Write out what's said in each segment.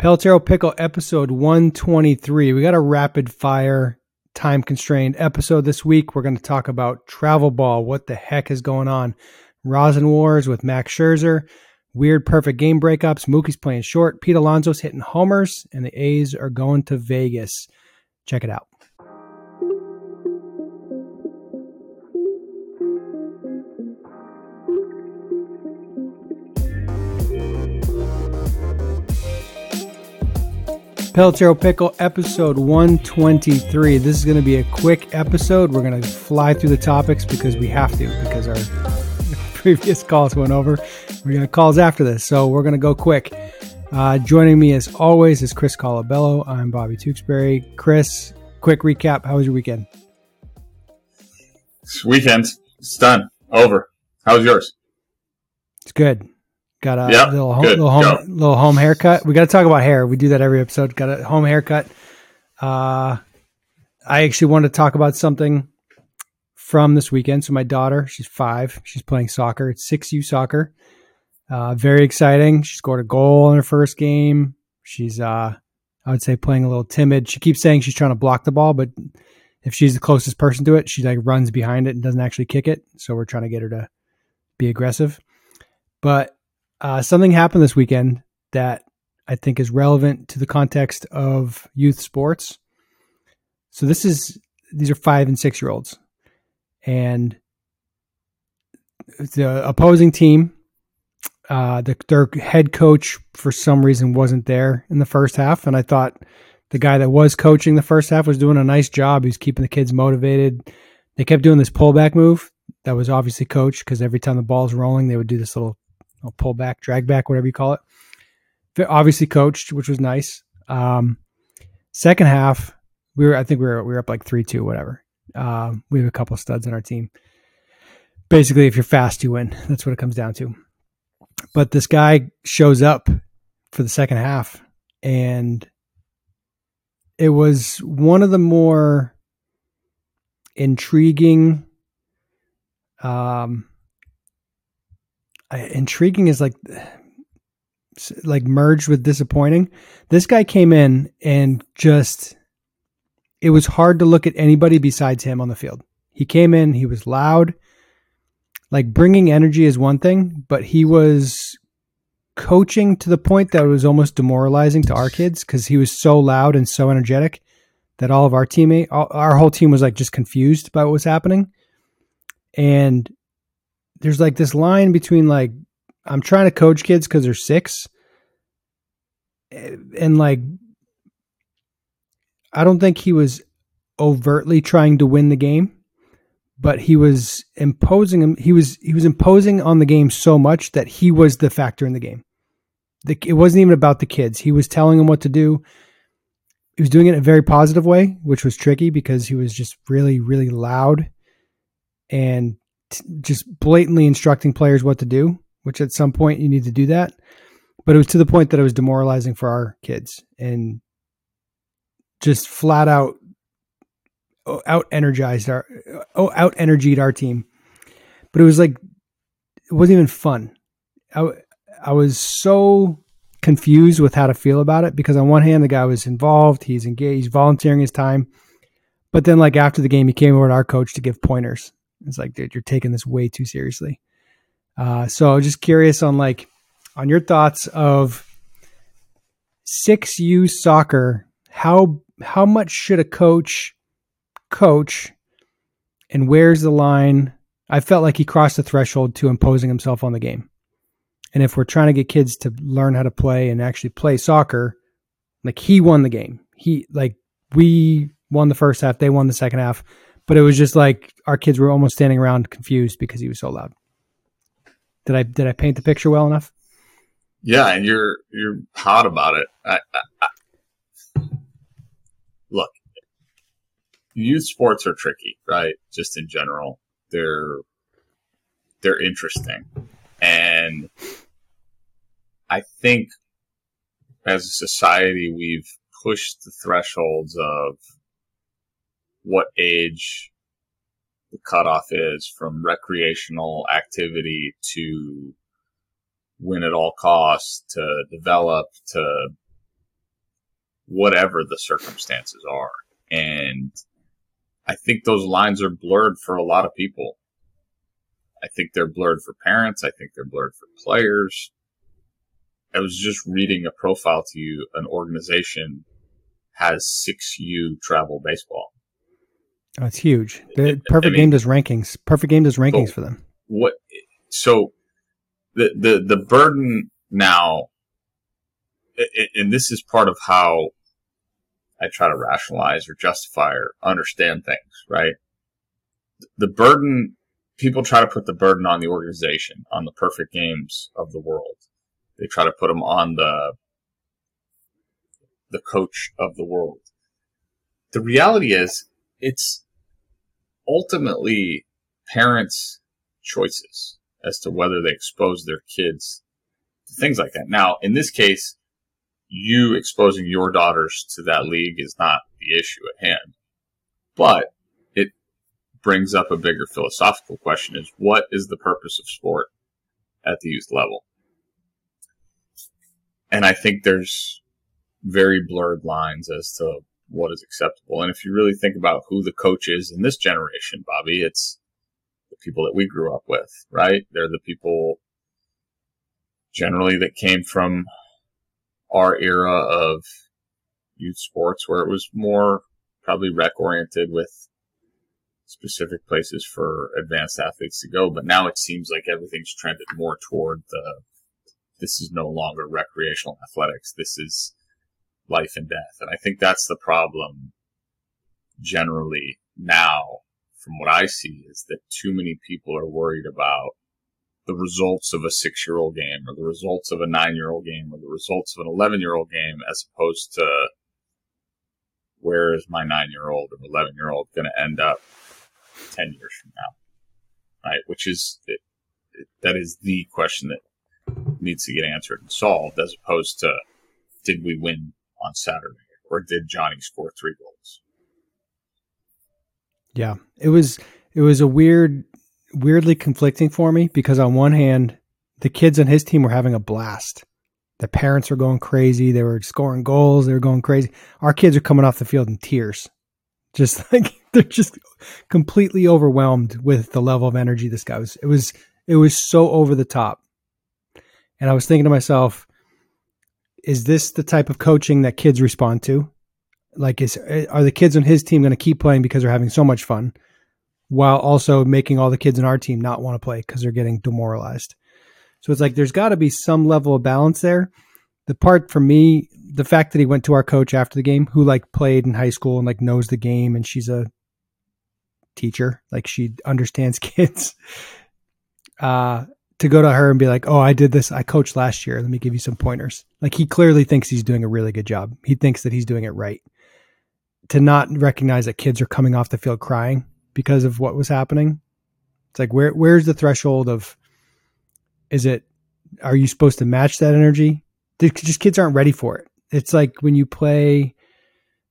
Pelotero Pickle episode 123. We got a rapid fire, time constrained episode this week. We're going to talk about travel ball. What the heck is going on? Rosin Wars with Max Scherzer. Weird perfect game breakups. Mookie's playing short. Pete Alonso's hitting homers, and the A's are going to Vegas. Check it out. Pelotero Pickle episode 123. This is going to be a quick episode. We're going to fly through the topics because we have to, because our previous calls went over. We got calls after this, so we're going to go quick. Uh, joining me as always is Chris Colabello. I'm Bobby Tewksbary. Chris, quick recap. How was your weekend? Weekend. It's done. Over. How was yours? It's good. Got a yep, little, home, little home, little home haircut. We got to talk about hair. We do that every episode. Got a home haircut. Uh, I actually wanted to talk about something from this weekend. So my daughter, she's five. She's playing soccer. It's six U soccer. Uh, very exciting. She scored a goal in her first game. She's, uh, I would say, playing a little timid. She keeps saying she's trying to block the ball, but if she's the closest person to it, she like runs behind it and doesn't actually kick it. So we're trying to get her to be aggressive. But uh, something happened this weekend that I think is relevant to the context of youth sports. So this is these are five and six year olds, and the opposing team, uh, the, their head coach for some reason wasn't there in the first half, and I thought the guy that was coaching the first half was doing a nice job. He was keeping the kids motivated. They kept doing this pullback move that was obviously coached because every time the ball's rolling, they would do this little pull back, drag back, whatever you call it. Obviously coached, which was nice. Um, second half, we were I think we were we were up like three two, whatever. Um, we have a couple studs on our team. Basically, if you're fast, you win. That's what it comes down to. But this guy shows up for the second half, and it was one of the more intriguing um, intriguing is like like merged with disappointing. This guy came in and just it was hard to look at anybody besides him on the field. He came in, he was loud. Like bringing energy is one thing, but he was coaching to the point that it was almost demoralizing to our kids because he was so loud and so energetic that all of our teammate, our whole team was like just confused by what was happening. And there's like this line between like I'm trying to coach kids because they're six, eh, and like I don't think he was overtly trying to win the game, but he was imposing him. He was he was imposing on the game so much that he was the factor in the game. The, it wasn't even about the kids. He was telling them what to do. He was doing it in a very positive way, which was tricky because he was just really, really loud and just blatantly instructing players what to do, which at some point you need to do that. But it was to the point that it was demoralizing for our kids and just flat out out energized our out energied our team. But it was like it wasn't even fun. I I was so confused with how to feel about it because on one hand the guy was involved, he's engaged, he's volunteering his time. But then like after the game he came over to our coach to give pointers it's like, dude, you're taking this way too seriously. Uh, so just curious on like on your thoughts of six U soccer. How how much should a coach coach, and where's the line? I felt like he crossed the threshold to imposing himself on the game. And if we're trying to get kids to learn how to play and actually play soccer, like he won the game. He like we won the first half, they won the second half but it was just like our kids were almost standing around confused because he was so loud. Did I did I paint the picture well enough? Yeah, and you're you're hot about it. I, I, I, look, youth sports are tricky, right? Just in general, they're they're interesting, and I think as a society we've pushed the thresholds of what age the cutoff is from recreational activity to win at all costs to develop to whatever the circumstances are. And I think those lines are blurred for a lot of people. I think they're blurred for parents. I think they're blurred for players. I was just reading a profile to you. An organization has six U travel baseball. Oh, That's huge. The perfect I mean, game does rankings. Perfect game does rankings for them. What? So the the the burden now, and this is part of how I try to rationalize or justify or understand things. Right? The burden people try to put the burden on the organization, on the perfect games of the world. They try to put them on the the coach of the world. The reality is, it's ultimately parents' choices as to whether they expose their kids to things like that. Now, in this case, you exposing your daughters to that league is not the issue at hand. But it brings up a bigger philosophical question is what is the purpose of sport at the youth level? And I think there's very blurred lines as to what is acceptable. And if you really think about who the coach is in this generation, Bobby, it's the people that we grew up with, right? They're the people generally that came from our era of youth sports where it was more probably rec oriented with specific places for advanced athletes to go. But now it seems like everything's trended more toward the this is no longer recreational athletics. This is life and death. And I think that's the problem generally now from what I see is that too many people are worried about the results of a six year old game or the results of a nine year old game or the results of an 11 year old game as opposed to where is my nine year old or 11 year old going to end up 10 years from now? Right. Which is, it, it, that is the question that needs to get answered and solved as opposed to did we win on Saturday or did Johnny score three goals? Yeah, it was it was a weird, weirdly conflicting for me because on one hand, the kids on his team were having a blast. The parents were going crazy. They were scoring goals. They were going crazy. Our kids are coming off the field in tears, just like they're just completely overwhelmed with the level of energy this guy was. It was it was so over the top. And I was thinking to myself, is this the type of coaching that kids respond to? Like, is are the kids on his team going to keep playing because they're having so much fun, while also making all the kids in our team not want to play because they're getting demoralized? So it's like there's got to be some level of balance there. The part for me, the fact that he went to our coach after the game, who like played in high school and like knows the game, and she's a teacher, like she understands kids. Uh, to go to her and be like, "Oh, I did this. I coached last year. Let me give you some pointers." Like he clearly thinks he's doing a really good job. He thinks that he's doing it right. To not recognize that kids are coming off the field crying because of what was happening. It's like where where's the threshold of is it are you supposed to match that energy? Just kids aren't ready for it. It's like when you play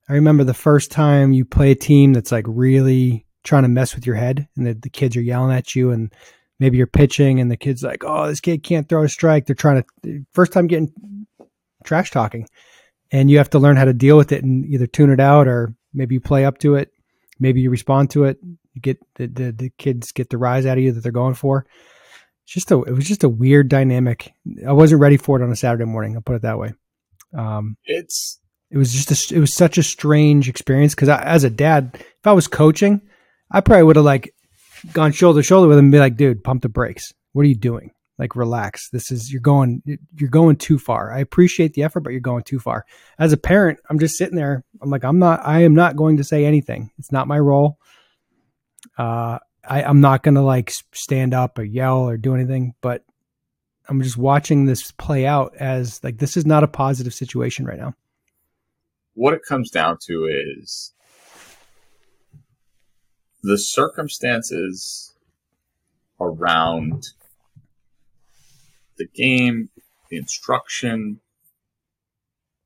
I remember the first time you play a team that's like really trying to mess with your head and the, the kids are yelling at you and maybe you're pitching and the kid's like, oh, this kid can't throw a strike. They're trying to, first time getting trash talking. And you have to learn how to deal with it and either tune it out or maybe you play up to it. Maybe you respond to it. You get the, the, the kids get the rise out of you that they're going for. It's just a, it was just a weird dynamic. I wasn't ready for it on a Saturday morning. I'll put it that way. Um, it's, it was just a, it was such a strange experience because as a dad, if I was coaching, I probably would have like gone shoulder to shoulder with him and be like, dude, pump the brakes. What are you doing? Like, relax. This is you're going you're going too far. I appreciate the effort, but you're going too far. As a parent, I'm just sitting there. I'm like, I'm not. I am not going to say anything. It's not my role. Uh, I, I'm not going to like stand up or yell or do anything. But I'm just watching this play out as like this is not a positive situation right now. What it comes down to is the circumstances around the game, the instruction,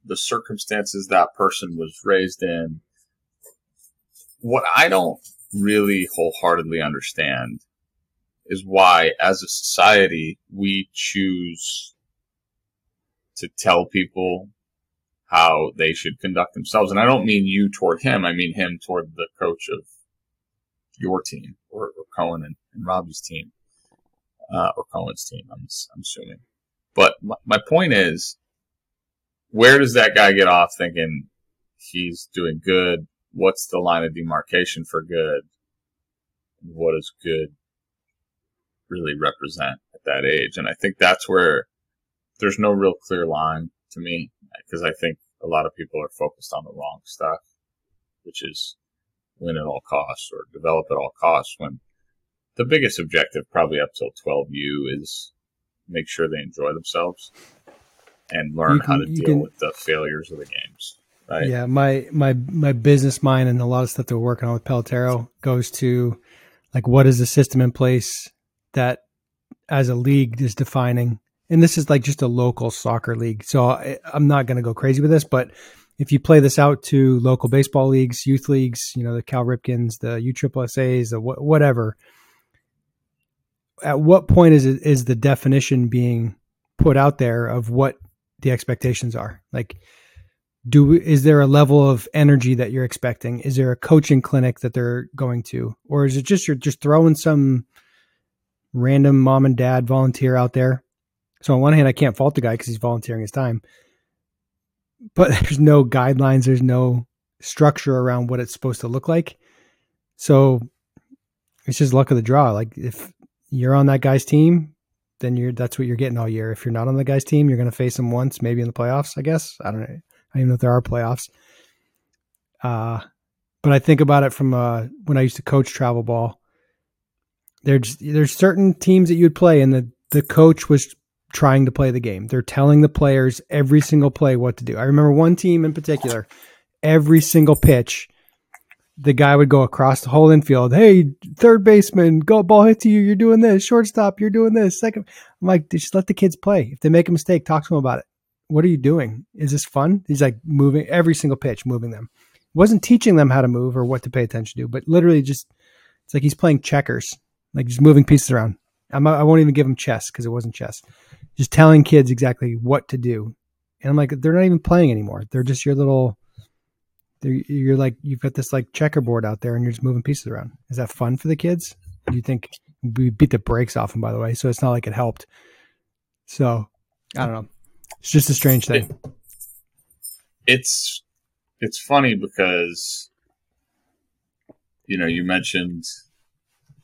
the circumstances that person was raised in. What I don't really wholeheartedly understand is why, as a society, we choose to tell people how they should conduct themselves. And I don't mean you toward him. I mean him toward the coach of your team or, or Cohen and, and, Robbie's team, uh, or Cohen's team. I'm, I'm assuming. But my, my point is, where does that guy get off thinking he's doing good? What's the line of demarcation for good? What does good really represent at that age? And I think that's where there's no real clear line to me because I think a lot of people are focused on the wrong stuff, which is win at all costs or develop at all costs when the biggest objective probably up till 12U is make sure they enjoy themselves and learn can, how to deal can, with the failures of the games. Right? Yeah, my my my business mind and a lot of stuff that we're working on with Pelotero goes to like what is the system in place that as a league is defining and this is like just a local soccer league. So I, am not going to go crazy with this, but if you play this out to local baseball leagues, youth leagues, you know, the Cal Ripkens, the USSSA's, the wh- whatever, at what point is it, is the definition being put out there of what the expectations are? Like, do is there a level of energy that you're expecting? Is there a coaching clinic that they're going to, or is it just you're just throwing some random mom and dad volunteer out there so on one hand, I can't fault the guy because he's volunteering his time, but there's no guidelines, there's no structure around what it's supposed to look like. So it's just luck of the draw. Like if you're on that guy's team, then you're that's what you're getting all year. If you're not on the guy's team, you're going to face him once, maybe in the playoffs. I guess I don't know. I don't even know if there are playoffs. Uh, but I think about it from uh, when I used to coach travel ball. There's there's certain teams that you'd play, and the the coach was trying to play the game. They're telling the players every single play what to do. I remember one team in particular, every single pitch, the guy would go across the whole infield. Hey, third baseman, go ball hits you. You're doing this. Shortstop, you're doing this. Second, I'm like, just let the kids play. If they make a mistake, talk to them about it. What are you doing? Is this fun? He's like moving every single pitch, moving them. Wasn't teaching them how to move or what to pay attention to, but literally just it's like he's playing checkers, like just moving pieces around. I'm, I won't even give him chess because it wasn't chess just telling kids exactly what to do. And I'm like, they're not even playing anymore. They're just your little. You're like you've got this like checkerboard out there, and you're just moving pieces around. Is that fun for the kids? Do you think we beat the brakes off them? By the way, so it's not like it helped. So I don't know. It's just a strange thing. It, it's it's funny because you know you mentioned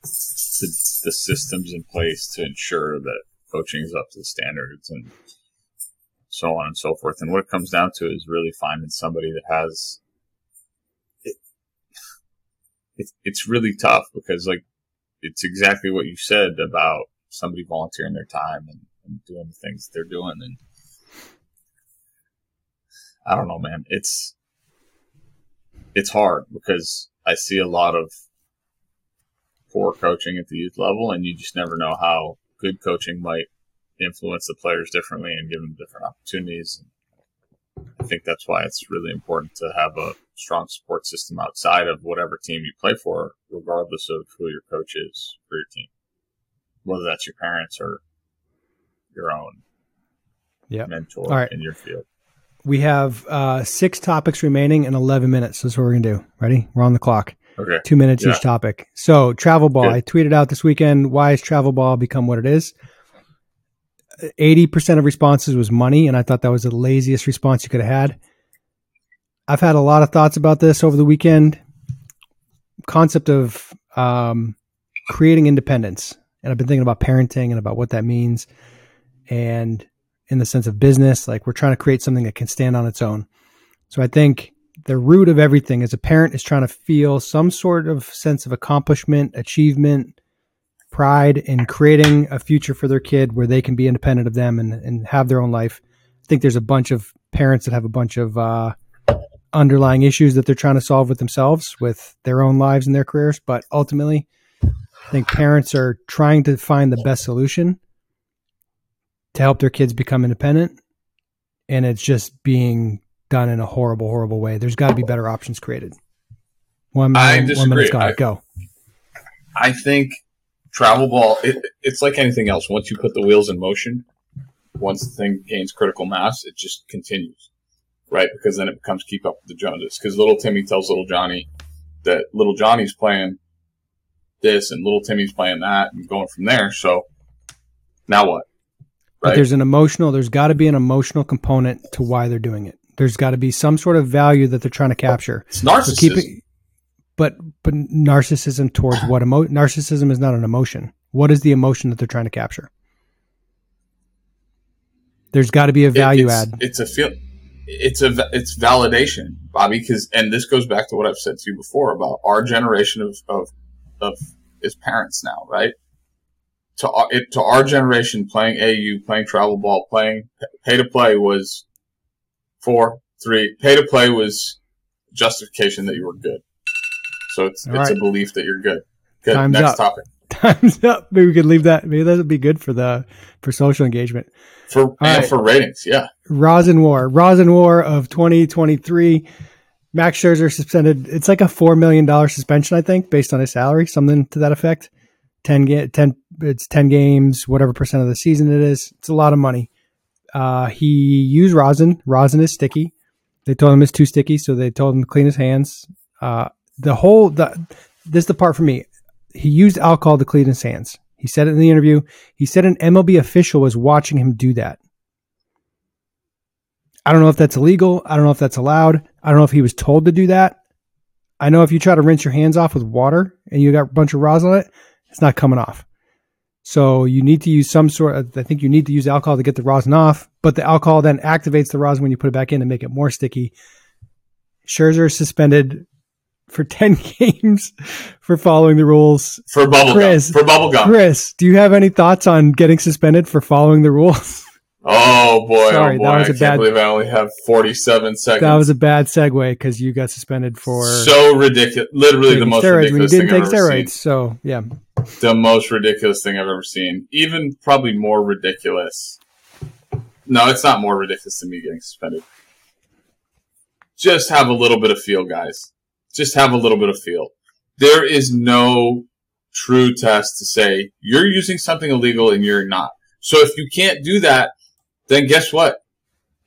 the, the systems in place to ensure that coaching is up to the standards and so on and so forth. And what it comes down to is really finding somebody that has it, it, it's really tough because like it's exactly what you said about somebody volunteering their time and, and doing the things they're doing and I don't know, man. It's it's hard because I see a lot of poor coaching at the youth level, and you just never know how good coaching might influence the players differently and give them different opportunities. I think that's why it's really important to have a strong support system outside of whatever team you play for, regardless of who your coach is for your team, whether that's your parents or your own yep. mentor right. in your field. We have uh, six topics remaining in 11 minutes. That's what we're going to do. Ready? We're on the clock. Okay. Two minutes yeah. each topic. So travel ball. Good. I tweeted out this weekend. Why has travel ball become what it is? 80% of responses was money. And I thought that was the laziest response you could have had. I've had a lot of thoughts about this over the weekend. Concept of um, creating independence. And I've been thinking about parenting and about what that means. And in the sense of business, like we're trying to create something that can stand on its own. So I think the root of everything as a parent is trying to feel some sort of sense of accomplishment, achievement, pride in creating a future for their kid where they can be independent of them and, and have their own life. I think there's a bunch of parents that have a bunch of uh, underlying issues that they're trying to solve with themselves, with their own lives and their careers. But ultimately, I think parents are trying to find the best solution to help their kids become independent. And it's just being done in a horrible, horrible way. There's got to be better options created. One minute, one minute's gone. I, Go. I think travel ball. It, it's like anything else. Once you put the wheels in motion, once the thing gains critical mass, it just continues. right? Because then it becomes keep up with the Joneses. Because little Timmy tells little Johnny that little Johnny's playing this and little Timmy's playing that and going from there. So now what? Right? But there's an emotional, there's got to be an emotional component to why they're doing it. There's got to be some sort of value that they're trying to capture. It's narcissism. So it, but but narcissism towards what emo- narcissism is not an emotion. What is the emotion that they're trying to capture? There's got to be a value it, it's, add. It's a feel. It's a it's validation, Bobby. Because and this goes back to what I've said to you before about our generation of of of is parents now, right? To our, it, to our generation, playing AU, playing travel ball, playing pay to play was four, three. Pay to play was justification that you were good. So it's All it's right. a belief that you're good. Good. Time's Next up. topic. Time's up. Maybe we could leave that. Maybe that would be good for the for social engagement. For and right. for ratings, yeah. Rosin War, Rosin War of 2023. Max Scherzer suspended. It's like a four million dollar suspension, I think, based on his salary, something to that effect. 10, ga- 10 it's 10 games, whatever percent of the season it is. It's a lot of money. Uh, he used rosin. Rosin is sticky. They told him it's too sticky, so they told him to clean his hands. Uh, the whole the this is the part for me. He used alcohol to clean his hands. He said it in the interview. He said an MLB official was watching him do that. I don't know if that's illegal. I don't know if that's allowed. I don't know if he was told to do that. I know if you try to rinse your hands off with water and you got a bunch of rosin on it, it's not coming off. So you need to use some sort of, I think you need to use alcohol to get the rosin off, but the alcohol then activates the rosin when you put it back in to make it more sticky. Scherzer suspended for 10 games for following the rules. For bubble Chris, gum. For bubble gum. Chris, do you have any thoughts on getting suspended for following the rules? Oh boy! Oh, Sorry, oh boy! That was I a can't bad, believe I only have forty-seven seconds. That was a bad segue because you got suspended for so ridiculous. Literally the most steroids when you didn't take steroids. So yeah, the most ridiculous thing I've ever seen. Even probably more ridiculous. No, it's not more ridiculous than me getting suspended. Just have a little bit of feel, guys. Just have a little bit of feel. There is no true test to say you're using something illegal and you're not. So if you can't do that, then guess what?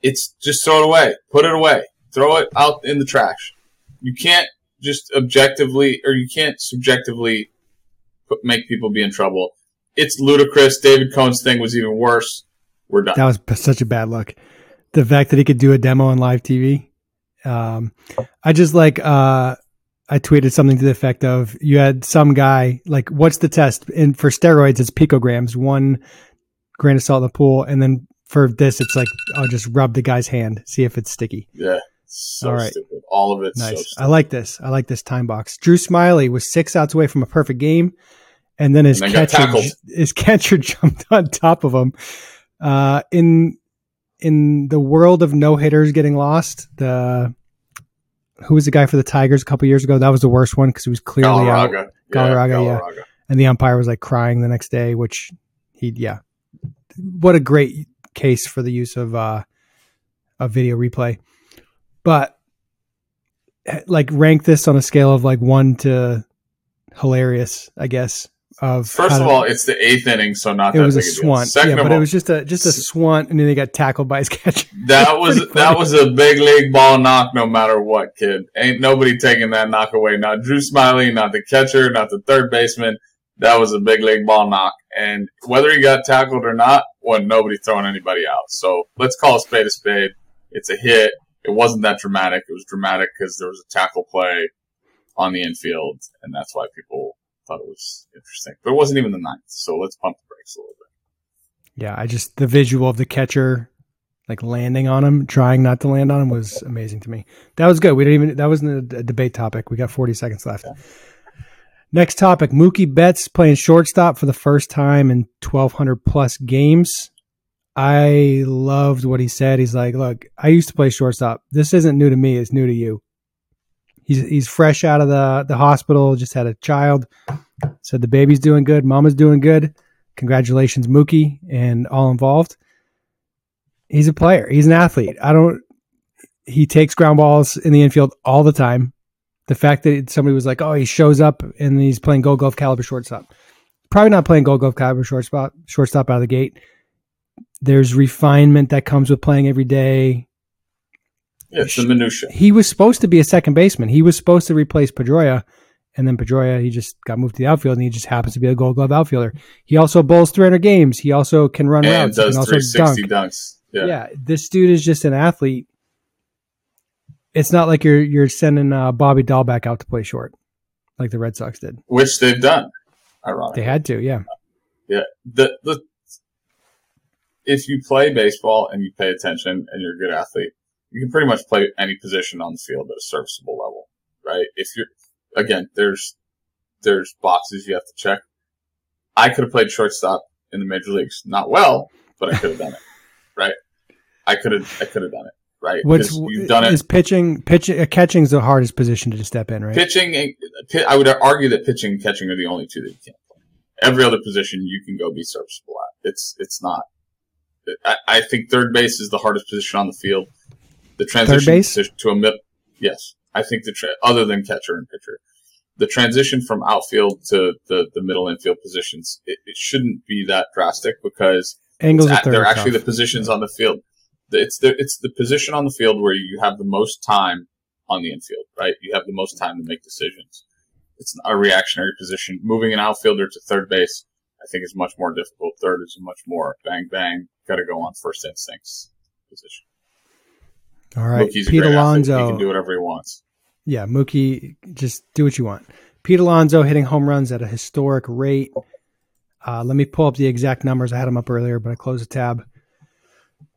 It's just throw it away. Put it away. Throw it out in the trash. You can't just objectively or you can't subjectively put, make people be in trouble. It's ludicrous. David Cone's thing was even worse. We're done. That was such a bad look. The fact that he could do a demo on live TV. Um, I just like, uh, I tweeted something to the effect of you had some guy like, what's the test? And for steroids, it's picograms, one grain of salt in the pool, and then for this, it's like I'll just rub the guy's hand, see if it's sticky. Yeah. So All right. Stupid. All of it. Nice. So I like this. I like this time box. Drew Smyly was six outs away from a perfect game, and then his and catcher his catcher jumped on top of him. Uh, in in the world of no hitters getting lost, the who was the guy for the Tigers a couple years ago? That was the worst one because he was clearly Galarraga. out. Galarraga, yeah, yeah. And the umpire was like crying the next day, which he, yeah. What a great case for the use of uh, a video replay. But like rank this on a scale of like one to hilarious, I guess. Of first of all, it's the eighth inning, so not it was a swant. yeah, but all, it was just a just a swant, and then they got tackled by his catcher. That was that was a big league ball knock, no matter what, kid. Ain't nobody taking that knock away. Not Drew Smyly, not the catcher, not the third baseman. That was a big league ball knock, and whether he got tackled or not, wasn't nobody throwing anybody out. So let's call a spade a spade. It's a hit. It wasn't that dramatic. It was dramatic because there was a tackle play on the infield, and that's why people thought it was interesting. But it wasn't even the ninth, so let's pump the brakes a little bit. Yeah, I just the visual of the catcher like landing on him, trying not to land on him was amazing to me. That was good. We didn't even that wasn't a, debate topic. We got 40 seconds left. Yeah. Next topic Mookie Betts playing shortstop for the first time in 1,200 plus games. I loved what he said. He's like, Look, I used to play shortstop. This isn't new to me, it's new to you. He's, he's fresh out of the, the hospital, just had a child. Said the baby's doing good, mama's doing good. Congratulations, Mookie, and all involved. He's a player, he's an athlete. I don't, he takes ground balls in the infield all the time the fact that somebody was like, oh, he shows up and he's playing Gold Glove caliber shortstop. Probably not playing Gold Glove caliber shortstop shortstop out of the gate. There's refinement that comes with playing every day. Yeah, it's the minutia. He was supposed to be a second baseman. He was supposed to replace Pedroia, and then Pedroia he just got moved to the outfield, and he just happens to be a Gold Glove outfielder. He also bowls 300 games. He also can run And routes. He does can also 360 dunk. dunks. Yeah. Yeah. this dude is just an athlete. It's not like you're you're sending uh, Bobby Dalbec out to play short, like the Red Sox did. Which they've done, ironically. They had to, yeah. Yeah. The, the, if you play baseball and you pay attention and you're a good athlete, you can pretty much play any position on the field at a serviceable level, right? If you're, again, there's, there's boxes you have to check. I could have played shortstop in the major leagues. Not well, but I could have done it, right? I could have, I could have done it, right? What's 'Cause you've done it. is pitching? Pitching, uh, catching's the hardest position to step in, right? Pitching, and- I would argue that pitching and catching are the only two that you can't play. Every other position you can go be serviceable at. It's it's not. I, I think third base is the hardest position on the field. The transition to a mid, yes, I think the tra- other than catcher and pitcher, the transition from outfield to the the middle infield positions it, it shouldn't be that drastic because Angles at they're actually the positions on the field. It's the it's the position on the field where you have the most time on the infield, right? You have the most time to make decisions. It's not a reactionary position. Moving an outfielder to third base, I think, is much more difficult. Third is a much more bang bang, got to go on first instincts position. All right, Mookie's Pete great athlete. Alonso. He can do whatever he wants. Yeah, Mookie, just do what you want. Pete Alonso hitting home runs at a historic rate. Uh, let me pull up the exact numbers. I had them up earlier, but I closed the tab.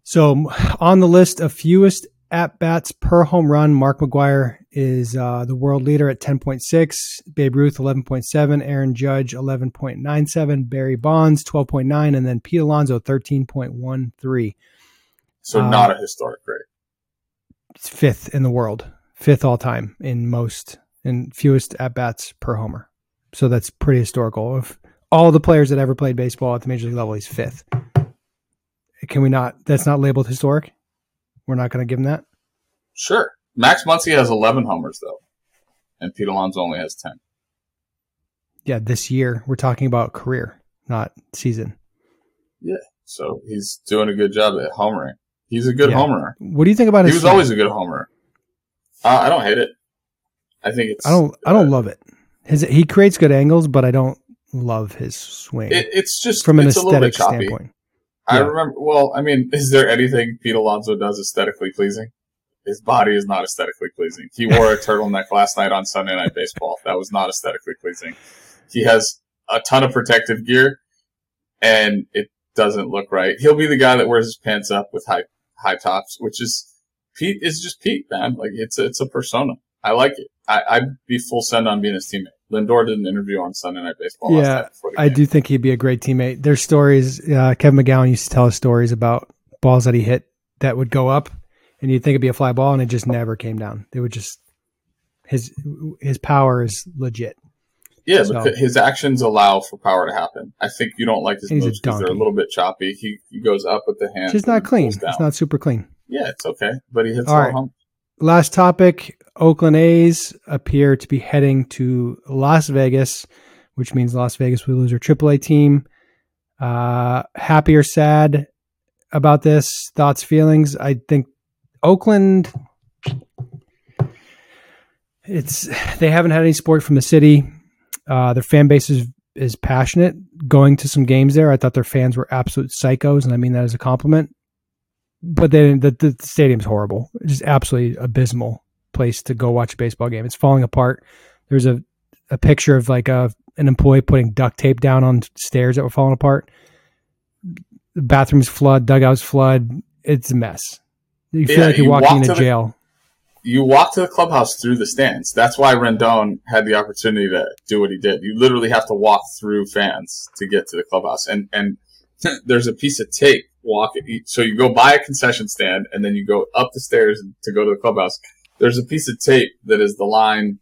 So on the list of fewest at bats per home run, Mark McGwire is uh, the world leader at 10.6, Babe Ruth 11.7, Aaron Judge 11.97, Barry Bonds 12.9, and then Pete Alonso 13.13. So Uh, not a historic rate. It's fifth in the world, fifth all time in most and fewest at bats per homer. So that's pretty historical. Of all the players that ever played baseball at the major league level, he's fifth. Can we not? That's not labeled historic. We're not going to give him that. Sure. Max Muncy has 11 homers though, and Pete Alonso only has 10. Yeah, this year we're talking about career, not season. Yeah, so he's doing a good job at homering. He's a good Yeah. homerer. What do you think about He his? was swing? always a good homer. Uh, I don't hate it. I think it's. I don't. I don't uh, love it. His he creates good angles, but I don't love his swing It, it's just from an it's a little bit aesthetic standpoint. I remember. Well, I mean, is there anything Pete Alonso does aesthetically pleasing? His body is not aesthetically pleasing. He wore a turtleneck last night on Sunday Night Baseball. That was not aesthetically pleasing. He has a ton of protective gear, and it doesn't look right. He'll be the guy that wears his pants up with high high tops, which is Pete is just Pete, man. Like it's a, it's a persona. I like it. I, I'd be full send on being his teammate. Lindor did an interview on Sunday Night Baseball. Yeah, I do think he'd be a great teammate. There's stories. Uh, Kevin McGowan used to tell us stories about balls that he hit that would go up, and you'd think it'd be a fly ball, and it just never came down. They would just his his power is legit. Yeah, So- because his actions allow for power to happen. I think you don't like his moves because they're a little bit choppy. He he goes up with the hand. It's not clean. It's not super clean. Yeah, it's okay, but he hits All all right. home. Last topic: Oakland A's appear to be heading to Las Vegas, which means Las Vegas will lose their AAA team. Uh, happy or sad about this? Thoughts, feelings? I think Oakland. It's they haven't had any support from the city. Uh, their fan base is is passionate. Going to some games there, I thought their fans were absolute psychos, and I mean that as a compliment. But then the, the stadium's horrible. It's just absolutely abysmal place to go watch a baseball game. It's falling apart. There's a a picture of like a an employee putting duct tape down on stairs that were falling apart. The bathrooms flood, dugouts flood. It's a mess. You feel Yeah, like you're you walking into to the- jail. You walk to the clubhouse through the stands. That's why Rendon had the opportunity to do what he did. You literally have to walk through fans to get to the clubhouse, and and there's a piece of tape walk. So you go by a concession stand, and then you go up the stairs to go to the clubhouse. There's a piece of tape that is the line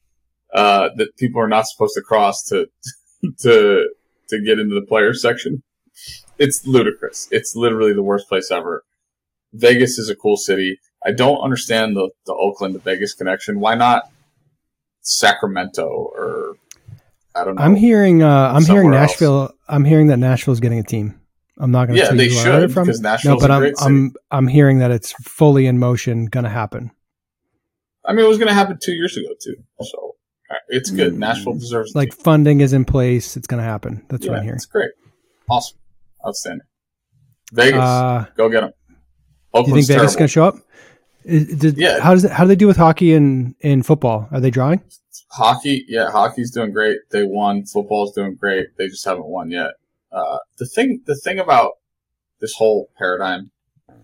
uh, that people are not supposed to cross to to to get into the players section. It's ludicrous. It's literally the worst place ever. Vegas is a cool city. I don't understand the, the Oakland to Vegas connection. Why not Sacramento or I don't know. I'm hearing. Uh, I'm hearing Somewhere else. Nashville. I'm hearing that Nashville's getting a team. I'm not going to Yeah, tell they you who I heard should it from. because No, but a I'm great. I'm I'm hearing that it's fully in motion, going to happen. I mean, it was going to happen two years ago too. So uh, it's good. Mm. Nashville deserves Like funding is in place. It's going to happen. That's yeah, what I'm hearing. It's great. Awesome. Outstanding. Vegas, Uh, go get them. do you think Vegas is going to show up? Is, did, Yeah. How does it, how do they do with hockey and in football? Are they drawing? Hockey, yeah, hockey's doing great. They won. Football's doing great. They just haven't won yet. Uh, the thing, the thing about this whole paradigm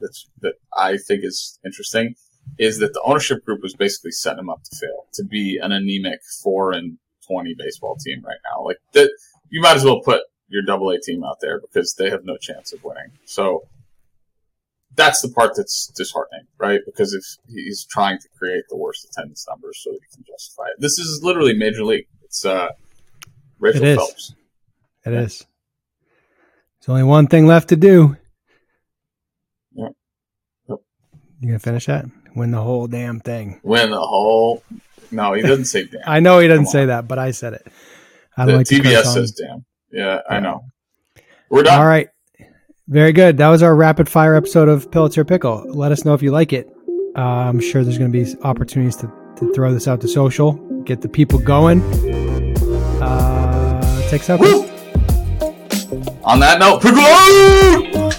that's that I think is interesting is that the ownership group was basically setting them up to fail, to be an anemic four and twenty baseball team right now. Like that, you might as well put your double A team out there because they have no chance of winning. So that's the part that's disheartening, right? Because if he's trying to create the worst attendance numbers so that he can justify it. This is literally major league. It's uh Rachel It. Phelps. It is. There's only one thing left to do. Yep. Yep. You gonna finish that? Win the whole damn thing. Win the whole No, he doesn't say damn. I know he doesn't Come say on. that, but I said it. I the like TBS says damn. Yeah, I know. We're done. All right. Very good. That was our rapid fire episode of Pelotero Pickle. Let us know if you like it. Uh, I'm sure there's going to be opportunities to, to throw this out to social, get the people going. Uh, take. Woo! On that note, pickle out!